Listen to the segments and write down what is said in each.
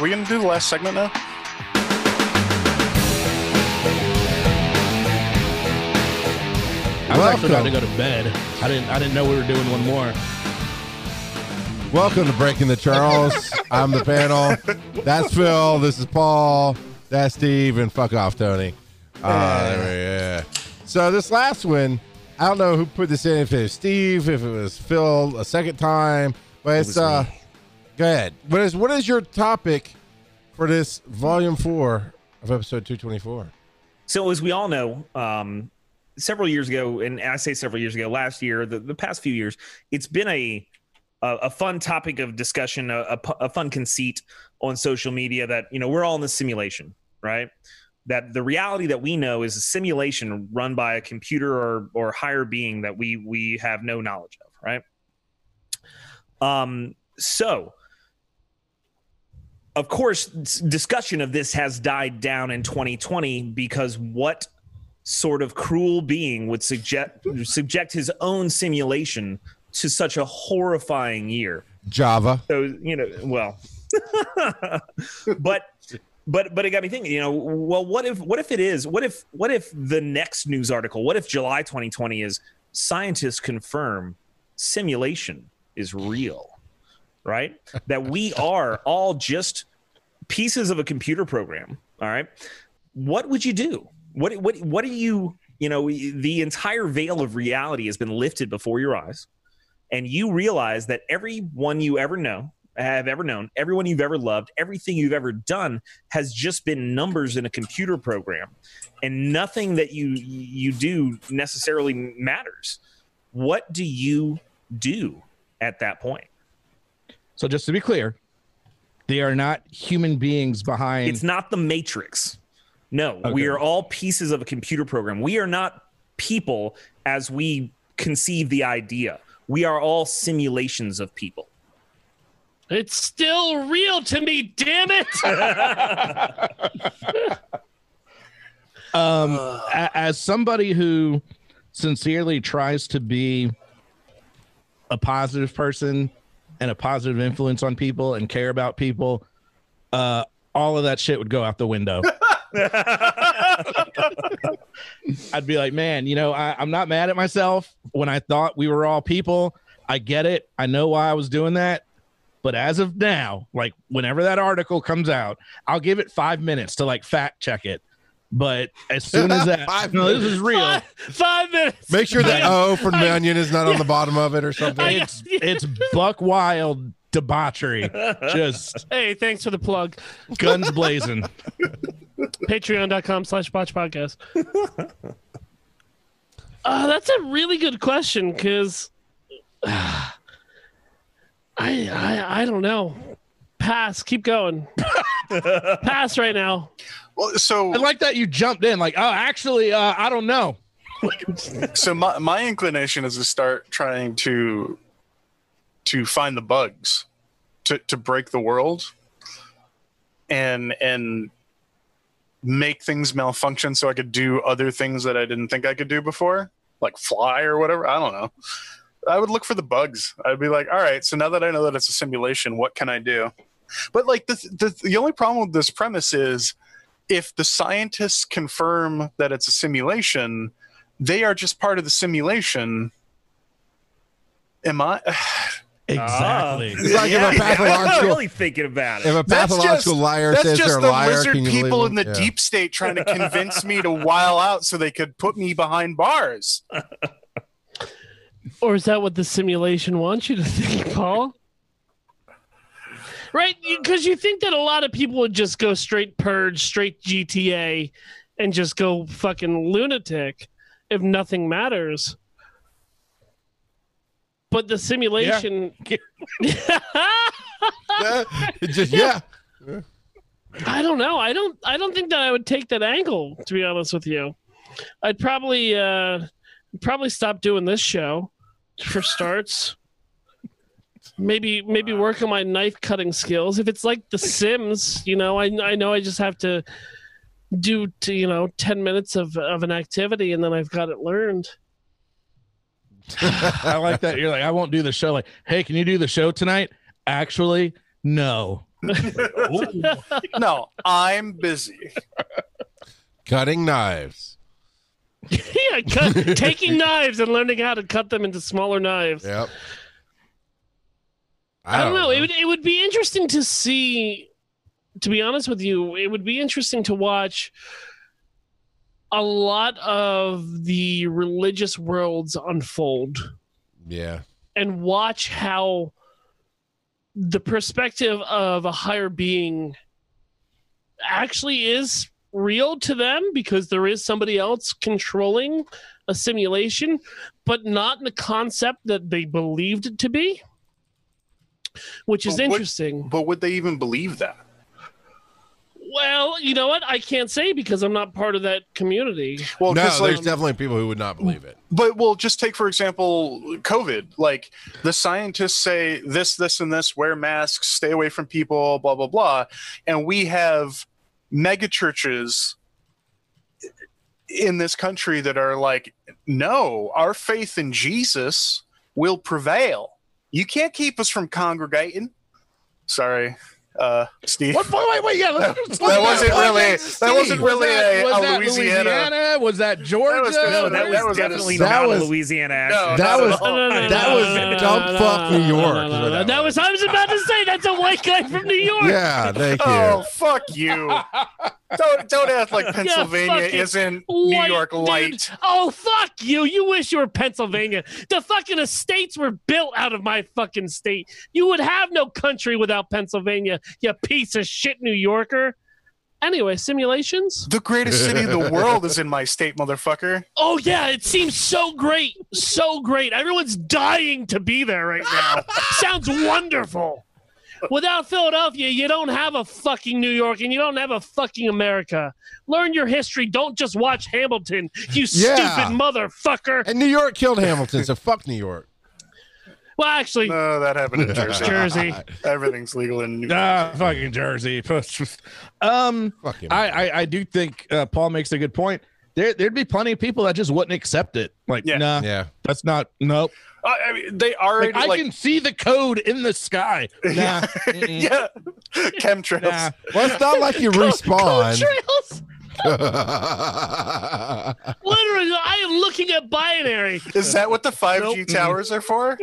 are we gonna do the last segment now? I was actually about to go to bed. I didn't. I didn't know we were doing one more. Welcome to Breaking the Charles. I'm the panel. That's Phil. This is Paul. That's Steve. And fuck off, Tony. Uh, yeah. So this last one, I don't know who put this in. If it was Steve, if it was Phil, a second time, but it's was uh. me. Go ahead. What is what is your topic for this volume four of episode two twenty four? So, as we all know, um, several years ago, and I say several years ago, last year, the, the past few years, it's been a a, a fun topic of discussion, a, a, a fun conceit on social media that you know we're all in the simulation, right? That the reality that we know is a simulation run by a computer or or higher being that we we have no knowledge of, right? Um. So, of course, discussion of this has died down in 2020 because what sort of cruel being would subject subject his own simulation to such a horrifying year? Java. So you know, well, but but but it got me thinking. You know, well, what if what if it is? What if what if the next news article? What if July 2020 is scientists confirm simulation is real, right? That we are all just pieces of a computer program. All right, what would you do? What what what do you? You know, the entire veil of reality has been lifted before your eyes and you realize that everyone you ever know have ever known everyone you've ever loved everything you've ever done has just been numbers in a computer program and nothing that you you do necessarily matters what do you do at that point So just to be clear, they are not human beings behind. it's not the matrix no Okay. we are all pieces of a computer program we are not people as we conceive the idea we are all simulations of people It's still real to me, damn it. um, as somebody who sincerely tries to be a positive person and a positive influence on people and care about people, uh, all of that shit would go out the window. I'd be like, man, you know, I, I'm not mad at myself when I thought we were all people. I get it. I know why I was doing that. But as of now, like whenever that article comes out, I'll give it five minutes to like fact check it. But as soon as that, Five no, this minutes. is real. five, five minutes. Make sure the O from the onion is not on the bottom of it or something. I- It's it's buck wild debauchery, just Hey, thanks for the plug. guns blazing. Patreon.com slash botch podcast. Uh, that's a really good question because I, I I don't know. Pass. Keep going. Pass right now. Well, so I like that you jumped in, like, oh, actually, uh, I don't know. so my, my inclination is to start trying to to find the bugs to to break the world and and make things malfunction so I could do other things that I didn't think I could do before, like fly or whatever. I don't know. I would look for the bugs. I'd be like, all right, so now that I know that it's a simulation, what can I do? But like the the, the only problem with this premise is if the scientists confirm that it's a simulation, they are just part of the simulation. Am I? Exactly. Ah. It's like Yeah, if a pathological I'm really thinking about if it. a That's pathological just- liar That's says just they're a the liar. lizard can you people in the Yeah. deep state trying to convince me to while out so they could put me behind bars. Or is that what the simulation wants you to think, Paul? Right? Because you think that a lot of people would just go straight purge, straight GTA, and just go fucking lunatic if nothing matters. But the simulation. Yeah, it just yeah. I don't know. I don't. I don't think that I would take that angle. To be honest with you, I'd probably uh, probably stop doing this show for starts. Maybe maybe work on my knife cutting skills. If it's like The Sims, you know, I I know I just have to do to you know ten minutes of of an activity and then I've got it learned. I like that. You're like, I won't do the show. Like, hey, can you do the show tonight? Actually, no. no, I'm busy. Cutting knives. yeah, cut, taking knives and learning how to cut them into smaller knives. Yep. I don't know. It would it would be interesting to see. To be honest with you, it would be interesting to watch a lot of the religious worlds unfold Yeah. and watch how the perspective of a higher being actually is real to them because there is somebody else controlling a simulation, but not in the concept that they believed it to be, which is But what- interesting. But would they even believe that? Well, you know what? I can't say because I'm not part of that community. Well, no, 'cause, there's like, definitely people who would not believe it. But well, just take for example COVID. Like the scientists say this, this, and this. Wear masks. Stay away from people. Blah blah blah. And we have mega churches in this country that are like, no, our faith in Jesus will prevail. You can't keep us from congregating. Sorry, uh, Steve. What? Wait, wait, wait. Yeah, let's, let's That wasn't let's- really- let's- that wasn't really was that, a- was a that Louisiana- Louisiana? Was that Georgia? was- No, that that was was definitely that not was- a Louisiana No. That was- that was dumb fuck New York that That was. was. I was about to say that's a white guy from New York. Yeah, thank you. Oh, fuck you. don't don't act like Pennsylvania fucking isn't New White York dude. light. Oh fuck you! You wish you were Pennsylvania. The fucking estates were built out of my fucking state. You would have no country without Pennsylvania. You piece of shit, New Yorker. Anyway, simulations. The greatest city in the world is in my state, motherfucker. Oh yeah, it seems so great, so great. Everyone's dying to be there right now. Sounds wonderful. Without Philadelphia, you don't have a fucking New York and you don't have a fucking America. Learn your history. Don't just watch Hamilton, you Yeah. stupid motherfucker. And New York killed Hamilton, so fuck New York. Well, actually, No, that happened in Jersey. Jersey. Everything's legal in New York. Ah, fucking Jersey. um, Fuck him. I, I, I do think uh, Paul makes a good point. There, there'd be plenty of people that just wouldn't accept it. Like, Yeah. nah, yeah. that's not. Nope. I I mean, they already Like, I like, can see the code in the sky. Nah, yeah, yeah, chemtrails. Nah. Well, it's not like you respawn. Chemtrails. Literally, I am looking at binary. Is that what the five G Nope. towers are for?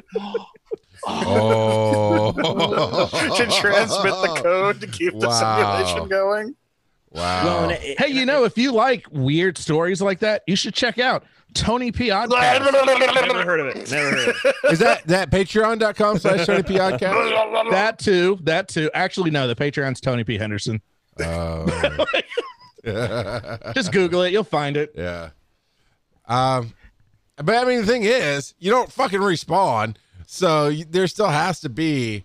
oh. to transmit the code to keep the simulation going? Wow. Well, it- Hey, you know, if you like weird stories like that, you should check out Tony P. Never heard of it. Never heard of it. Is that that patreon.com slash Tony P. Podcast? That too. That too. Actually, no. The Patreon's Tony P. Henderson. Oh. Just Google it. You'll find it. yeah. Um, but I mean, the thing is, you don't fucking respawn, so you, there still has to be.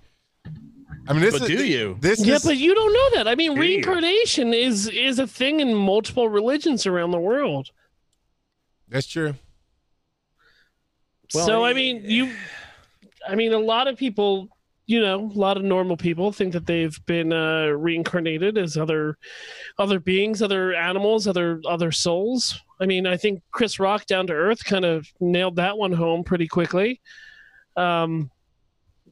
I mean, this But is, do you? This Yeah, is but you don't know that. I mean, Do you? reincarnation is is a thing in multiple religions around the world. That's true. Well, so I eh, mean, you, I mean, a lot of people, you know, a lot of normal people think that they've been uh, reincarnated as other, other beings, other animals, other other souls. I mean, I think Chris Rock Down to Earth kind of nailed that one home pretty quickly. Um,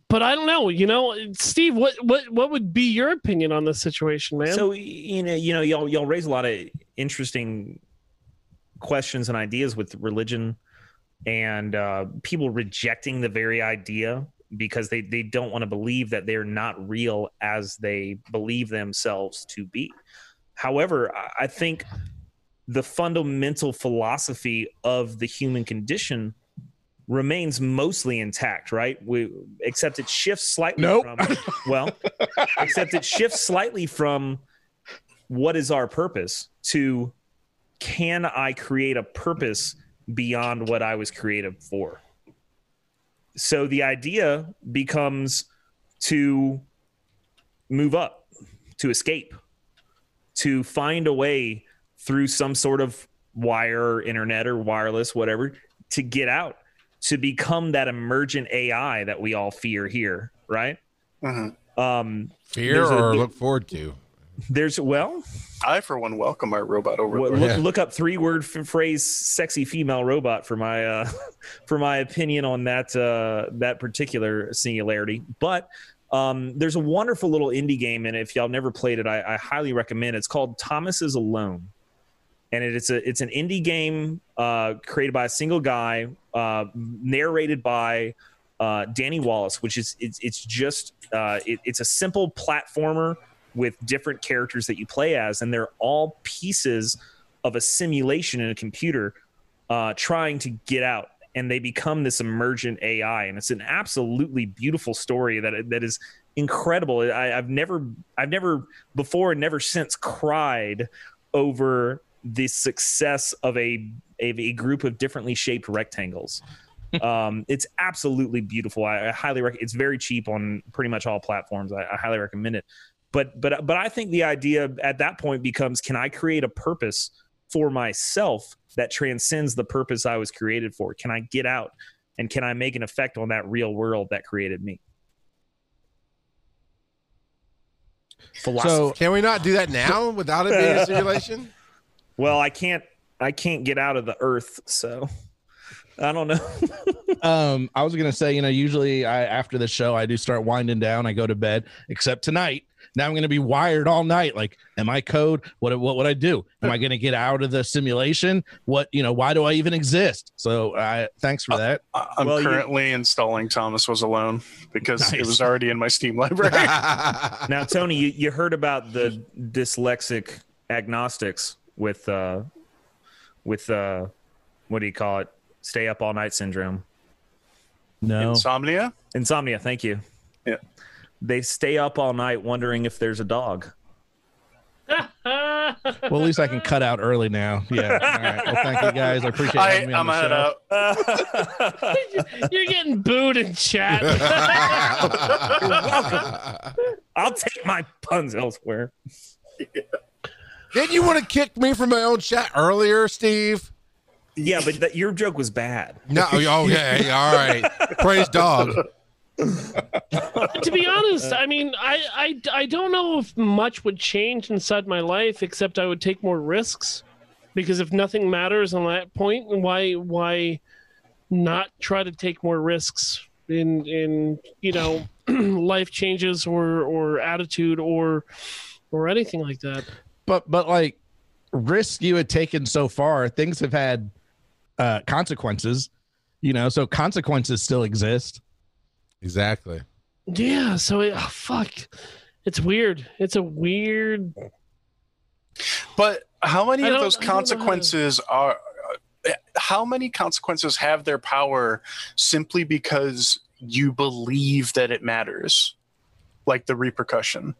but I don't know. You know, Steve, what what what would be your opinion on this situation, man? So you know, you know, y'all y'all raise a lot of interesting questions and ideas with religion and uh, people rejecting the very idea because they they don't want to believe that they're not real as they believe themselves to be. However, I- think the fundamental philosophy of the human condition remains mostly intact, right? We except it shifts slightly Nope. from well, except it shifts slightly from what is our purpose to can I create a purpose beyond what I was created for? So the idea becomes to move up, to escape, to find a way through some sort of wire, internet, or wireless, whatever, to get out, to become that emergent AI that we all fear here, right? Mhm. Um, Fear There's a- or look forward to. There's well, I for one welcome our robot w- overlord. look, Yeah. look up three word f- phrase sexy female robot for my uh, for my opinion on that uh, that particular singularity. But um, there's a wonderful little indie game, and if y'all never played it, I, I highly recommend. It's called Thomas is Alone, and it, it's a it's an indie game uh, created by a single guy, uh, narrated by uh, Danny Wallace, which is it's it's just uh, it, it's a simple platformer with different characters that you play as, and they're all pieces of a simulation in a computer uh, trying to get out, and they become this emergent AI, and it's an absolutely beautiful story that that is incredible. I, I've never I've never before and never since cried over the success of a of a group of differently shaped rectangles. um, it's absolutely beautiful. I, I highly recommend. It's very cheap on pretty much all platforms. I, I highly recommend it. But but but I think the idea at that point becomes: Can I create a purpose for myself that transcends the purpose I was created for? Can I get out and can I make an effect on that real world that created me? Philosophy. So Can we not do that now without it being a simulation? well, I can't. I can't get out of the earth, so I don't know. um i was gonna say you know usually i after the show i do start winding down i go to bed except tonight now i'm gonna be wired all night like am i code what what would i do am i gonna get out of the simulation what you know why do i even exist so i thanks for that I- I'm Well, you- currently installing Thomas Was Alone because it was already in my Steam library. now, Tony, you, you heard about the dyslexic agnostics with uh, with uh, what do you call it? Stay up all night syndrome. no Insomnia. Insomnia, thank you. Yeah. They stay up all night wondering if there's a dog. well at least i can cut out early now yeah all right well thank you guys i appreciate I, having me on I'm the ahead show. out. You're getting booed in chat. I'll take my puns elsewhere. Didn't you want to kick me from my own chat earlier, Steve? Yeah, but that, your joke was bad. No. Oh, okay. All right. Praise dog. to be honest, I mean, I, I, I don't know if much would change inside my life except I would take more risks. Because if nothing matters on that point, why why not try to take more risks in in you know life changes or or attitude or or anything like that? but but like risks you had taken so far things have had uh consequences you know so consequences still exist Exactly. Yeah, so it, oh, fuck. It's weird. It's a weird But how many I of those I don't know how to- consequences are? uh, How many consequences have their power simply because you believe that it matters, like the repercussion?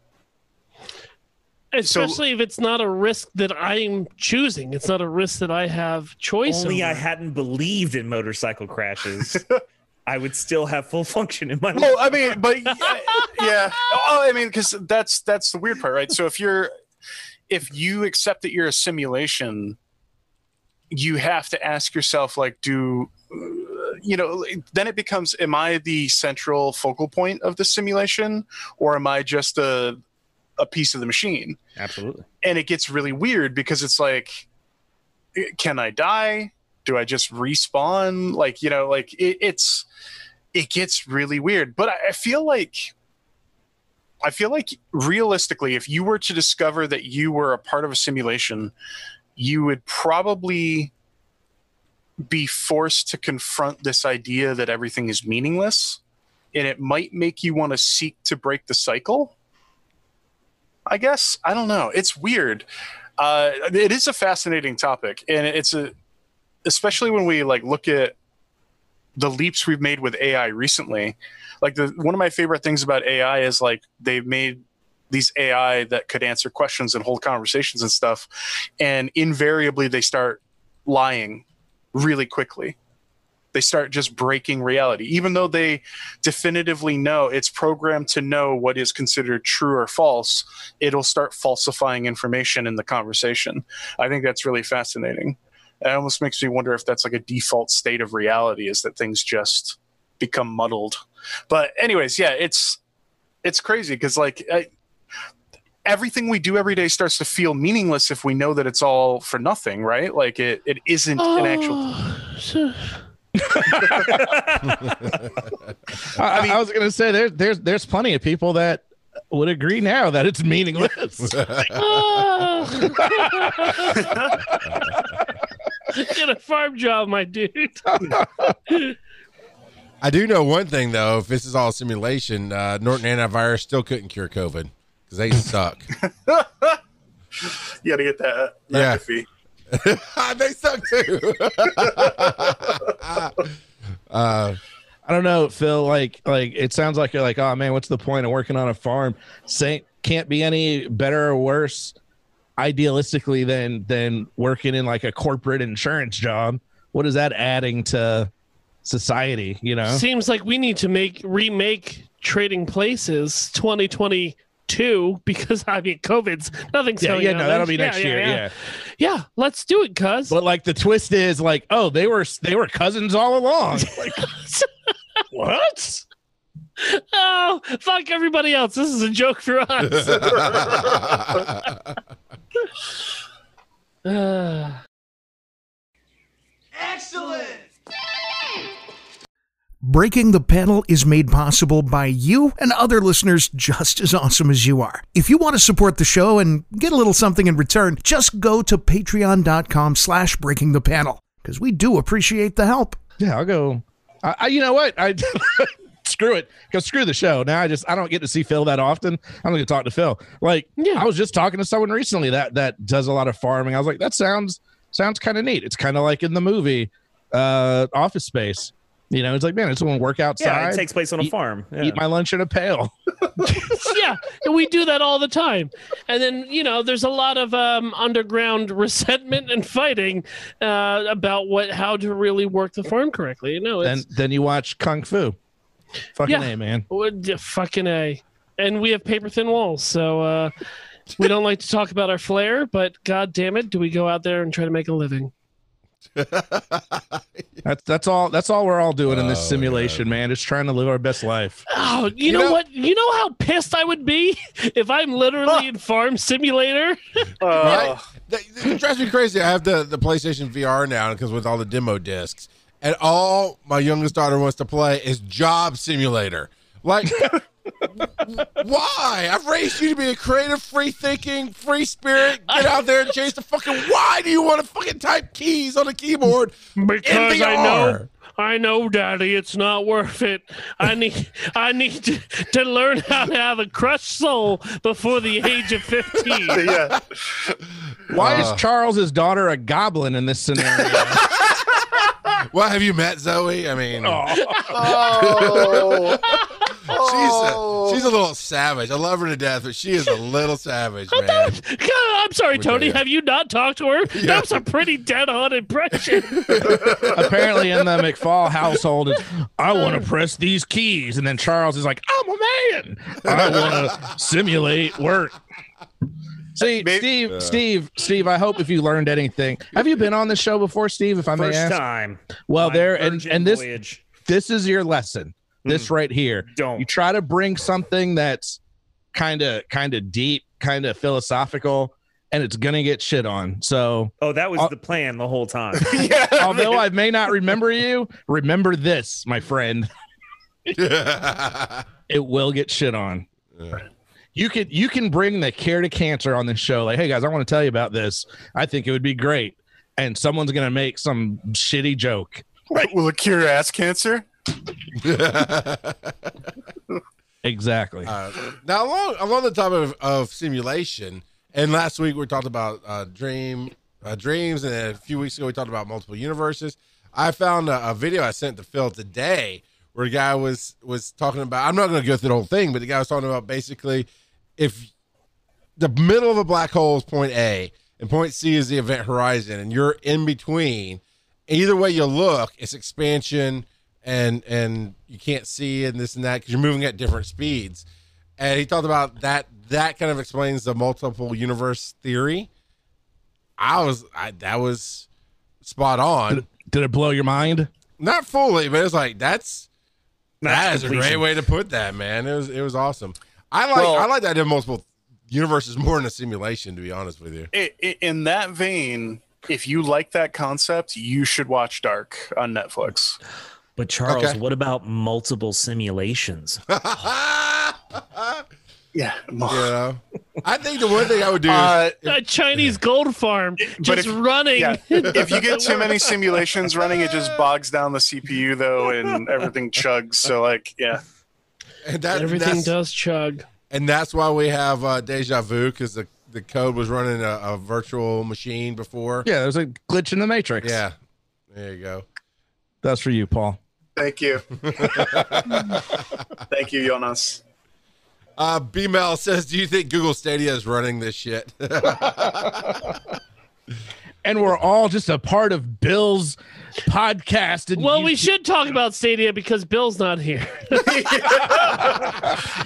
especially if it's not a risk that I'm choosing. It's not a risk that I have choice Only I hadn't believed in motorcycle crashes. I would still have full function in my Well, I mean, but yeah, yeah. Oh, I mean, because that's that's the weird part, right? So if you're if you accept that you're a simulation, you have to ask yourself, like, do you know? Then it becomes, am I the central focal point of the simulation, or am I just a a piece of the machine? Absolutely. and it gets really weird because it's like can i die do i just respawn like you know like it, it's it gets really weird but I, I feel like i feel like realistically if you were to discover that you were a part of a simulation you would probably be forced to confront this idea that everything is meaningless and it might make you want to seek to break the cycle I guess I don't know. It's weird. Uh, it is a fascinating topic, and it's a especially when we like look at the leaps we've made with AI recently. Like the one of my favorite things about AI is like they've made these AI that could answer questions and hold conversations and stuff, and invariably they start lying really quickly. They start just breaking reality, even though they definitively know it's programmed to know what is considered true or false it'll start falsifying information in the conversation. I think that's really fascinating. It almost makes me wonder if that's like a default state of reality is that things just become muddled. But anyways, yeah, it's it's crazy because like I, everything we do every day starts to feel meaningless if we know that it's all for nothing, right? Like it, it isn't an actual. Oh, so- I, I was gonna say there's there's there's plenty of people that would agree now that it's meaningless. Ah. Get a farm job, my dude. I do know one thing though. If this is all simulation, uh, Norton antivirus still couldn't cure COVID because they suck. You got to get that. Yeah. McAfee. they suck too. uh, I don't know, Phil. Like, like it sounds like you're like, oh man, what's the point of working on a farm? Saint can't be any better or worse, idealistically, than than working in like a corporate insurance job. What is that adding to society? You know, Seems like we need to make remake Trading Places 2022 because I mean COVID's nothing's yeah, going yeah, on no, that'll be next year. yeah, Yeah, Yeah, let's do it, cuz. but like the twist is like, oh, they were they were cousins all along. Like, what? oh, fuck everybody else. This is a joke for us. Uh, Breaking the Panel is made possible by you and other listeners just as awesome as you are. If you want to support the show and get a little something in return, just go to patreon.com slash breaking the panel, because we do appreciate the help. Yeah, I'll go. I, I you know what? I screw it. Go screw the show. Now I just I don't get to see Phil that often. I'm gonna talk to Phil. Like, Yeah. I was just talking to someone recently that that does a lot of farming. I was like, that sounds sounds kind of neat. It's kind of like in the movie, uh, Office Space. You know, it's like, man, I just want to work outside. Yeah, it takes place on a eat- farm. Yeah. Eat my lunch in a pail. yeah, and we do that all the time. And then, you know, there's a lot of um, underground resentment and fighting uh, about what how to really work the farm correctly. You know, then it's then you watch Kung Fu. Fucking Yeah. a man. Would- fucking a. And we have paper thin walls, so uh, we don't like to talk about our flair. But god damn it, do we go out there and try to make a living? That's that's all. That's all we're all doing in this Oh, simulation, man. Just trying to live our best life. Oh, you, know, know- what? You know how pissed I would be if I'm literally in Farm Simulator. Uh, Right? That, that drives me crazy. I have the, the PlayStation VR now because with all the demo discs, and all my youngest daughter wants to play is Job Simulator. Like, why? I've raised you to be a creative, free thinking, free spirit. Get out there and chase the fucking. Why do you want to fucking type keys on a keyboard? Because I know, I know, Daddy, it's not worth it. I need, I need to, to learn how to have a crushed soul before the age of fifteen. yeah. Why Uh. is Charles's daughter a goblin in this scenario? Well, have you met Zoe? I mean, Oh. she's a, she's a oh. little savage. I love her to death, but she is a little savage, man. God, I'm sorry, We're Tony. there. Have you not talked to her? That was a pretty dead on impression. Apparently, in the McFall household, it's, I want to press these keys, and then Charles is like, "I'm a man. I want to simulate work." See, Maybe- Steve, Steve, Steve. I hope if you learned anything, have you been on the show before, Steve? If I may First ask. time. Well, My there and and this voyage. this is your lesson. This right here. Don't. You try to bring something that's kind of kind of deep, kind of philosophical, and it's gonna get shit on. So, Oh, that was Uh, the plan the whole time. yeah. although I may not remember you, remember this, my friend. It will get shit on. You can you can bring the care to cancer on this show. Like, hey guys, I want to tell you about this. I think it would be great. And someone's gonna make some shitty joke. Will it cure ass cancer? Exactly. Uh, now, along along the topic of, of simulation, and last week we talked about uh, dream uh, dreams, and a few weeks ago we talked about multiple universes. I found a, a video I sent to Phil today where a guy was was talking about. I'm not going to go through the whole thing, but the guy was talking about basically if the middle of a black hole is point A and point C is the event horizon, and you're in between. Either way you look, it's expansion and and you can't see and this and that because you're moving at different speeds. And he talked about that. That kind of explains the multiple universe theory. I was I, that was spot on. Did it blow your mind? Not fully, but it's like that's that That's is a great way to put that, man. It was it was awesome. I like Well- I like that in multiple universe is more than a simulation, to be honest with you. I- I- in that vein, if you like that concept, you should watch Dark on Netflix. But Charles, Okay. what about multiple simulations? Yeah, You know, I think the one thing I would do is Uh, A Chinese gold farm But just if- running. yeah. if you get too many simulations running, it just bogs down the CPU though, and everything chugs. So like, yeah, and that, Everything that's, does chug. and that's why we have uh, deja vu because the the code was running a, a virtual machine before. Yeah, there's a glitch in the matrix. Yeah, there you go. That's for you, Paul. thank you, thank you, Jonas. Uh, B Mel says, "Do you think Google Stadia is running this shit?" And we're all just a part of Bill's podcast. And Well, we should talk about Stadia because Bill's not here.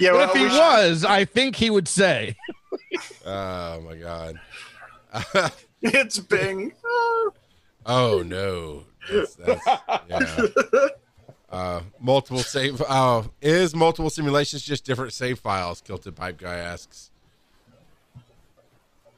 Yeah, But well, if he we should- was, I think he would say. oh my god. it's Bing. Oh no. That's, that's, yeah. Uh, multiple save. Uh, is multiple simulations just different save files? Kilted Pipe Guy asks.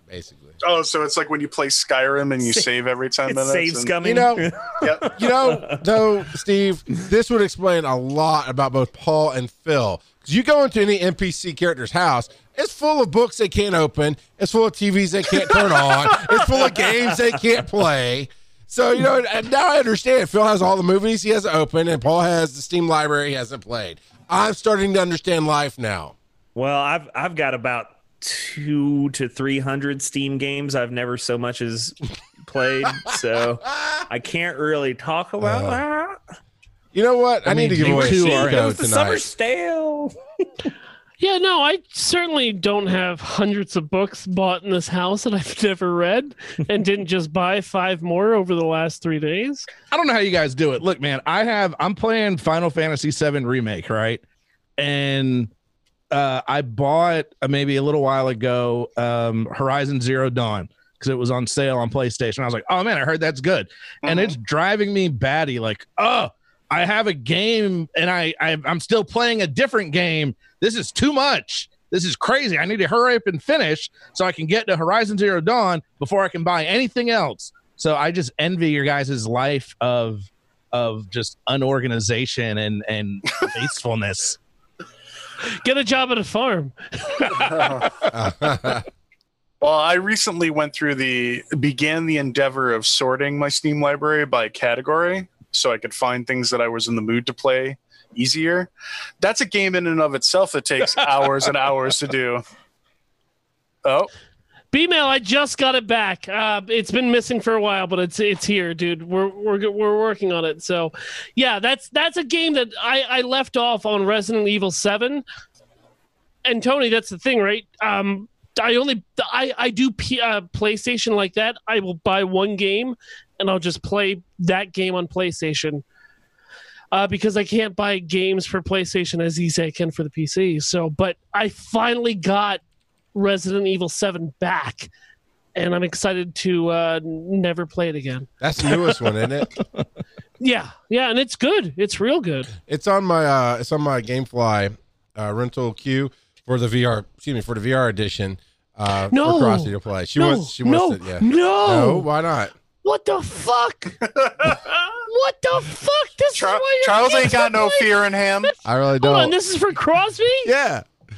Basically, Oh, so it's like when you play Skyrim and you save every ten It minutes. saves and- coming. you know, Yep. you know, though, Steve, this would explain a lot about both Paul and Phil. Because you go into any NPC character's house, it's full of books they can't open, it's full of TVs they can't turn on, it's full of games they can't play. So, you know, and now I understand. Phil has all the movies he hasn't opened, and Paul has the Steam library he hasn't played. I'm starting to understand life now. Well, I've I've got about two to three hundred Steam games I've never so much as played, so I can't really talk about uh, that. You know what? I, need mean, to give you away two Steam are- It was summer tonight. stale. Yeah, no, I certainly don't have hundreds of books bought in this house that I've never read and didn't just buy five more over the last three days. I don't know how you guys do it. Look, man, I have I'm playing Final Fantasy VII remake, right? And uh, I bought uh, maybe a little while ago um, Horizon Zero Dawn because it was on sale on PlayStation. I was like, oh man, I heard that's good, and Mhm. it's driving me batty. Like, oh, I have a game and I, I I'm still playing a different game. This is too much. This is crazy. I need to hurry up and finish so I can get to Horizon Zero Dawn before I can buy anything else. So I just envy your guys' life of of just unorganization and and wastefulness. Get a job at a farm. Well, I recently went through the began the endeavor of sorting my Steam library by category so I could find things that I was in the mood to play easier. That's a game in and of itself that takes hours and hours to do. Oh, B-mail, I just got it back. Uh, it's been missing for a while, but it's it's here, dude. We're we're we're working on it. So, yeah, that's that's a game that I I left off on Resident Evil Seven. And Tony, that's the thing, right? Um, I only I I do P, uh, PlayStation like that. I will buy one game, and I'll just play that game on PlayStation. Uh, because I can't buy games for PlayStation as easy as I can for the PC. So, but I finally got Resident Evil 7 back, and I'm excited to uh, never play it again. That's the newest one, isn't it? Yeah, yeah, and it's good. It's real good. It's on my uh it's on my GameFly uh rental queue for the VR excuse me for the VR edition uh No. for Crossy to play. She no, wants she no, wants it, yeah. no, No, why not? What the fuck? what the fuck? This Char- is why your Charles ain't got no playing- fear in him. I really don't. on, this is for Crosby. yeah. Oh,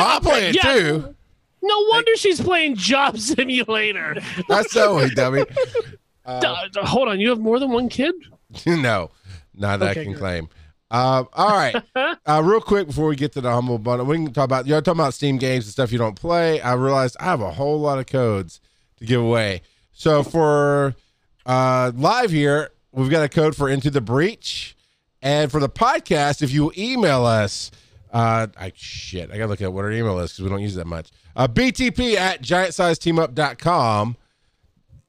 I'll play it Yeah. too. No wonder she's playing Job Simulator. That's Zoe, dummy. Uh, hold on, you have more than one kid? no, not that I can good. claim. Um, all right. uh, real quick before we get to the humble bundle, we can talk about you're talking about Steam games and stuff you don't play. I realized I have a whole lot of codes to give away. So for uh, live here, we've got a code for Into the Breach, and for the podcast, if you email us, uh, I shit, I gotta look at what our email is because we don't use that much. Uh, BTP at giantsizeteamup.com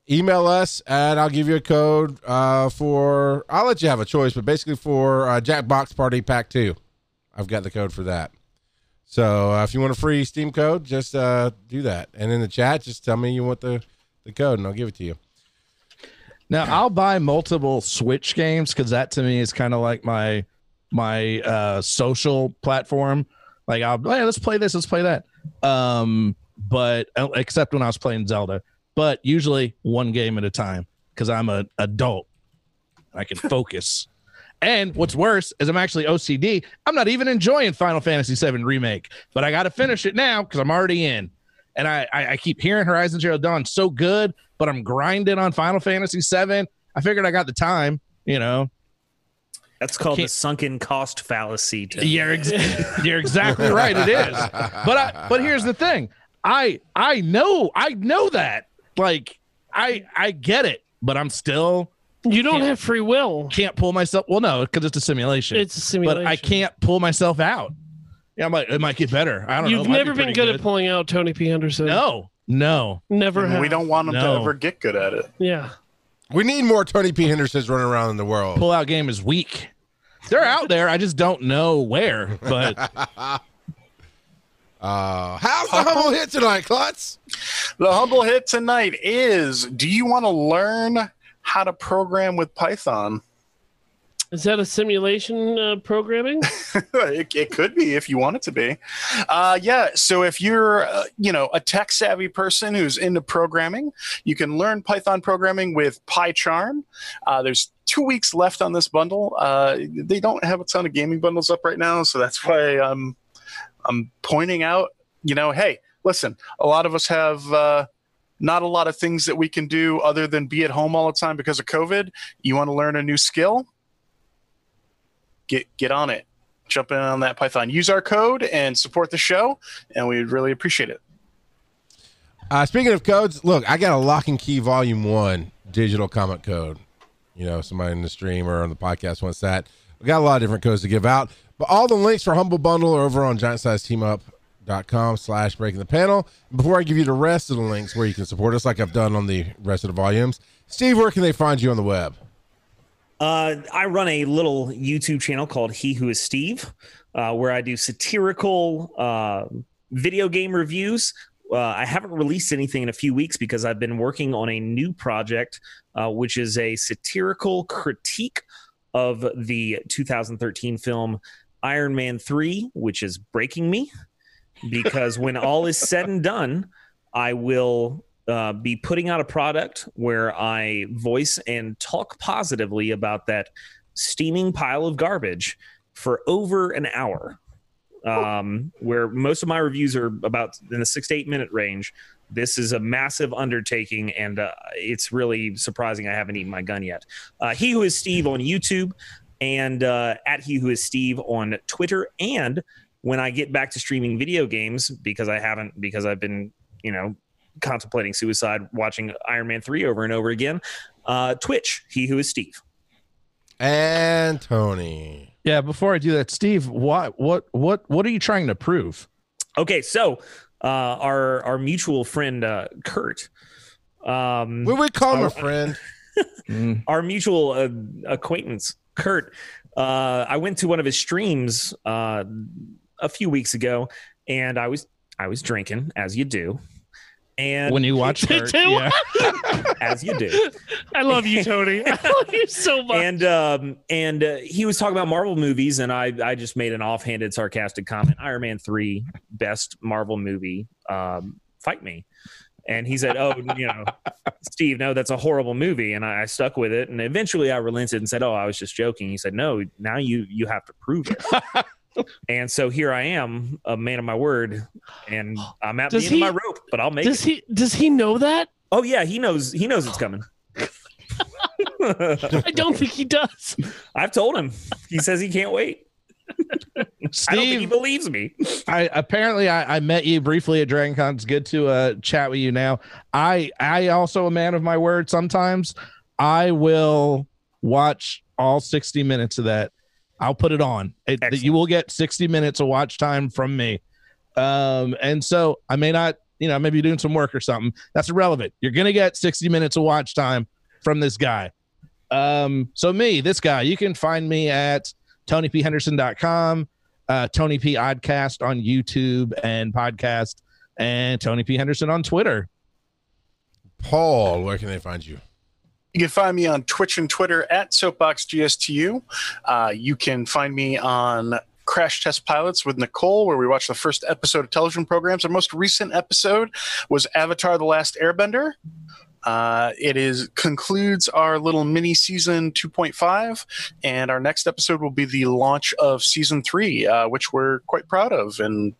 email us and I'll give you a code uh, for. I'll let you have a choice, but basically for uh, Jackbox Party Pack Two, I've got the code for that. So uh, if you want a free Steam code, just uh, do that, and in the chat, just tell me you want the the code, and I'll give it to you. Now I'll buy multiple Switch games because that to me is kind of like my my uh social platform. Like I'll hey, let's play this, let's play that. Um but uh, except when I was playing Zelda, but usually one game at a time because I'm an adult. I can focus. and what's worse is I'm actually OCD. I'm not even enjoying Final Fantasy VII Remake, but I got to finish it now because I'm already in. And I, I, I keep hearing Horizon Zero Dawn so good, but I'm grinding on Final Fantasy VII. I figured I got the time, you know. That's called the Can't- sunken cost fallacy. Tim. You're ex- you're exactly right. It is. But I, but here's the thing. I I know I know that. Like I I get it, but I'm still You don't have free will. can't pull myself. Well, no, because it's a simulation. It's a simulation. but I can't pull myself out. Yeah, I might it might get better. I don't know. You've never be been pretty good, at pulling out Tony P. Henderson. No, no. never have. we don't want them No. to ever get good at it. Yeah, We need more Tony P. Hendersons running around in the world. Pull out game is weak. They're out there. I just don't know where. But Uh, how's the humble hit tonight, Klutz? The humble hit tonight is Do you want to learn how to program with Python? Is that a simulation uh, programming? it, it could be if you want it to be. Uh, yeah. So if you're, uh, you know, a tech savvy person who's into programming, you can learn Python programming with PyCharm. Uh, there's two weeks left on this bundle. Uh, they don't have a ton of gaming bundles up right now, so that's why I'm I'm pointing out. You know, hey, listen, a lot of us have. Uh, not a lot of things that we can do other than be at home all the time because of COVID. You want to learn a new skill? Get get on it jump in on that Python. Use our code and support the show, and we'd really appreciate it. Uh, speaking of codes, look, I got a lock and key volume one digital comic code. You know, somebody in the stream or on the podcast wants that. We got a lot of different codes to give out, but all the links for Humble Bundle are over on giantsizeteamup.com slash breaking the panel. Before I give you the rest of the links where you can support us like I've done on the rest of the volumes, Steve, where can they find you on the web? Uh, I run a little YouTube channel called He Who Is Steve, uh, where I do satirical uh, video game reviews. Uh, I haven't released anything in a few weeks because I've been working on a new project, uh, which is a satirical critique of the 2013 film Iron Man 3, which is breaking me. Because when all is said and done, I will uh, be putting out a product where I voice and talk positively about that steaming pile of garbage for over an hour. Um, where most of my reviews are about in the six to eight minute range. This is a massive undertaking, and uh, it's really surprising I haven't eaten my gun yet. Uh, he who is Steve on YouTube, and uh, at he who is Steve on Twitter, and when I get back to streaming video games because I haven't because I've been you know contemplating suicide watching Iron Man 3 over and over again. Uh, Twitch, he who is Steve. And Tony. yeah, before I do that, Steve, what what what what are you trying to prove? Okay, so uh, our our mutual friend uh, Kurt, um, We would call him a friend. Our mutual uh, acquaintance Kurt, uh, I went to one of his streams uh, a few weeks ago, and I was I was drinking as you do, and when you watch Kurt, yeah. as you do. I love you, Tony. I love you so much. and um and uh, he was talking about Marvel movies, and I I just made an offhanded, sarcastic comment. Iron Man three, best Marvel movie. Um, fight me. And he said, "Oh, you know, Steve, no, that's a horrible movie." And I, I stuck with it. And eventually, I relented and said, "Oh, I was just joking." He said, "No, now you you have to prove it." And so here I am, a man of my word, and I'm at Does the end of he- my rope, but I'll make does it. he does he know that? Oh yeah, he knows. He knows it's coming. I don't think he does. I've told him. He says he can't wait. I don't think he believes me. I apparently I, I met you briefly at Dragon Con. It's good to uh, chat with you now. I I also a man of my word. Sometimes I will watch all 60 minutes of that. I'll put it on. It, you will get 60 minutes of watch time from me. Um, and so I may not, you know, maybe doing some work or something. That's irrelevant. You're gonna get 60 minutes of watch time from this guy. Um, so me, this guy, you can find me at TonyPHenderson.com, uh, Tony P Oddcast on YouTube and podcast, and Tony P Henderson on Twitter. Paul, where can they find you? You can find me on Twitch and Twitter at SoapboxGSTU. Uh, you can find me on Crash Test Pilots with Nicole, where we watch the first episode of television programs. Our most recent episode was Avatar: The Last Airbender. Uh, it is concludes our little mini season 2.5, and our next episode will be the launch of season three, uh, which we're quite proud of and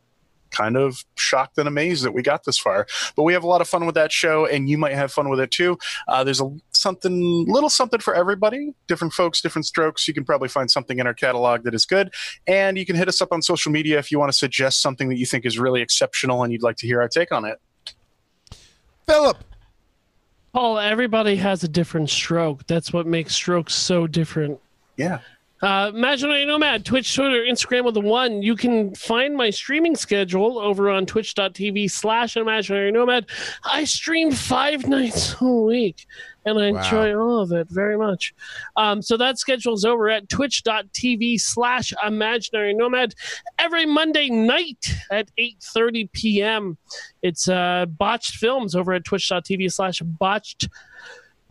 kind of shocked and amazed that we got this far. But we have a lot of fun with that show, and you might have fun with it too. Uh, there's a something, little something for everybody. Different folks, different strokes. You can probably find something in our catalog that is good, and you can hit us up on social media if you want to suggest something that you think is really exceptional and you'd like to hear our take on it. Philip. Paul, everybody has a different stroke. That's what makes strokes so different. Yeah. Uh, Imaginary Nomad, Twitch, Twitter, Instagram with the one. You can find my streaming schedule over on twitch.tv slash Imaginary Nomad. I stream five nights a week and I Wow. enjoy all of it very much. Um, so that schedule's over at twitch.tv slash Imaginary Nomad every Monday night at 8.30 p.m. It's uh, Botched Films over at twitch.tv slash Botched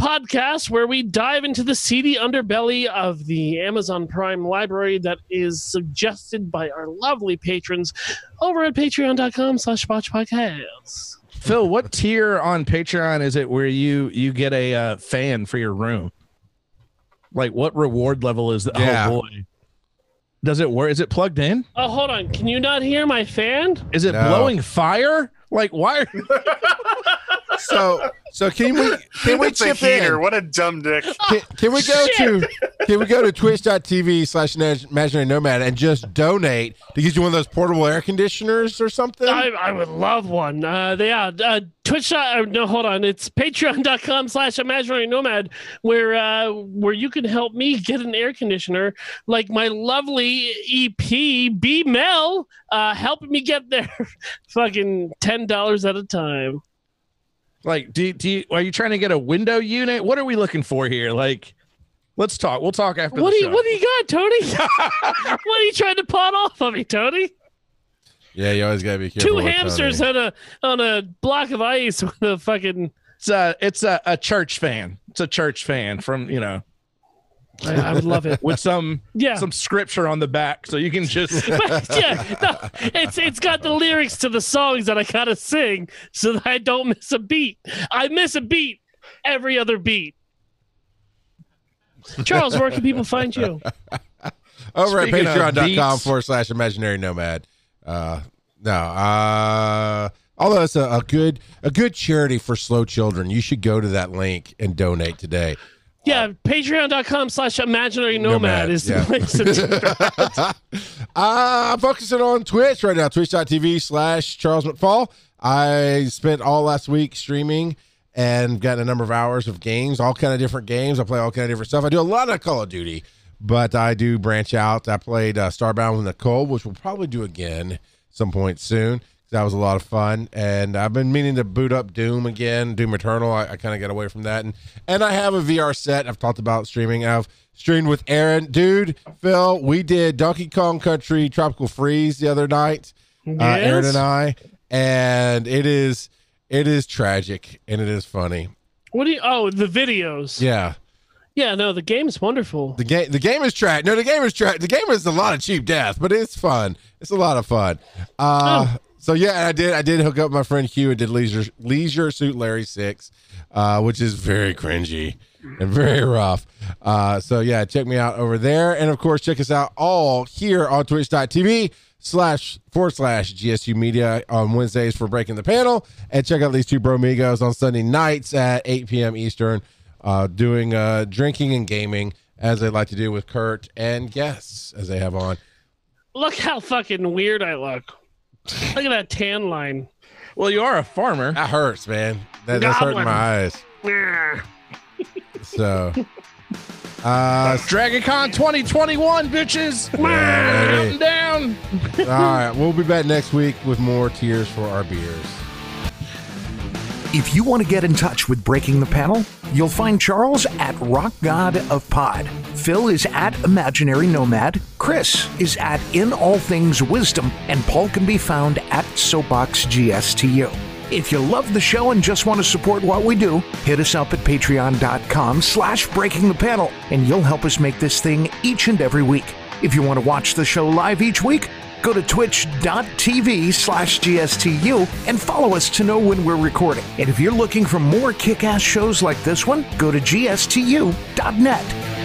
podcast where we dive into the seedy underbelly of the Amazon Prime library that is suggested by our lovely patrons over at patreon.com slash botch podcast. Phil, what tier on Patreon is it where you you get a uh, fan for your room? Like what reward level is that? Yeah. Oh boy. Does it work? Is it plugged in? Oh, hold on. Can you not hear my fan? Is it No. blowing fire? Like why? Are, So so can we can we it's a chip heater. in? What a dumb dick. Can, can we go to can we go to twitch.tv slash imaginary nomad and just donate to get you one of those portable air conditioners or something? I, I would love one. Uh, yeah, uh, Twitch. Uh, no, hold on. It's patreon.com slash imaginary nomad where uh, where you can help me get an air conditioner like my lovely EP B Mel uh, helping me get there fucking $10 at a time. Like do do you, are you trying to get a window unit? What are we looking for here? Like let's talk. We'll talk after What the do you show. what do you got, Tony? what are you trying to pot off of me, Tony? yeah, you always gotta be careful. Two hamsters Tony. on a on a block of ice with a fucking It's a it's a, a church fan. It's a church fan from you know I, I would love it. with some Yeah. some scripture on the back, so you can just yeah, no, it's it's got the lyrics to the songs that I gotta sing so that I don't miss a beat. I miss a beat every other beat. Charles, where can people find you? over at Speaking of patreon.com forward slash imaginary nomad. Uh, no, uh, although it's a, a good a good charity for slow children, you should go to that link and donate today. Yeah, patreon.com slash imaginary nomad is the yeah. place to. Uh, I'm focusing on Twitch right now, twitch.tv slash Charles McFall. I spent all last week streaming and gotten a number of hours of games, all kind of different games. I play all kind of different stuff. I do a lot of Call of Duty, but I do branch out. I played uh, Starbound with Nicole, which we'll probably do again some point soon. That was a lot of fun, and I've been meaning to boot up Doom again, Doom Eternal. I, I kind of got away from that, and and I have a VR set. I've talked about streaming. I've streamed with Aaron, dude, Phil. We did Donkey Kong Country Tropical Freeze the other night, uh, Aaron and I, and it is it is tragic and it is funny. What do you oh the videos. Yeah, Yeah, no, the game's wonderful. the game the game is trash. No, the game is trash. The game is a lot of cheap death, but it's fun. It's a lot of fun. Uh, So yeah, I did. I did hook up my friend Hugh and did Leisure Leisure Suit Larry Six, uh, which is very cringy and very rough. Uh, so yeah, check me out over there, and of course, check us out all here on Twitch.tv slash forward slash GSU Media on Wednesdays for breaking the panel, and check out these two bromigos on Sunday nights at 8 p.m. Eastern, uh, doing uh, drinking and gaming as they like to do with Kurt and guests as they have on. Look how fucking weird I look. Look at that tan line. well, you are a farmer. That hurts, man. That, that's hurting Goblin. my eyes. Yeah. So, uh, DragonCon 2021, bitches. Yeah, Counting down. all right, we'll be back next week with more tears for our beers. If you want to get in touch with Breaking the Panel, you'll find Charles at Rock God of Pod. Phil is at Imaginary Nomad. Chris is at In All Things Wisdom. And Paul can be found at Soapbox GSTU. If you love the show and just want to support what we do, hit us up at patreon.com slash breaking the panel, and you'll help us make this thing each and every week. If you want to watch the show live each week, go to twitch.tv slash GSTU and follow us to know when we're recording. And if you're looking for more kick ass shows like this one, go to GSTU.net.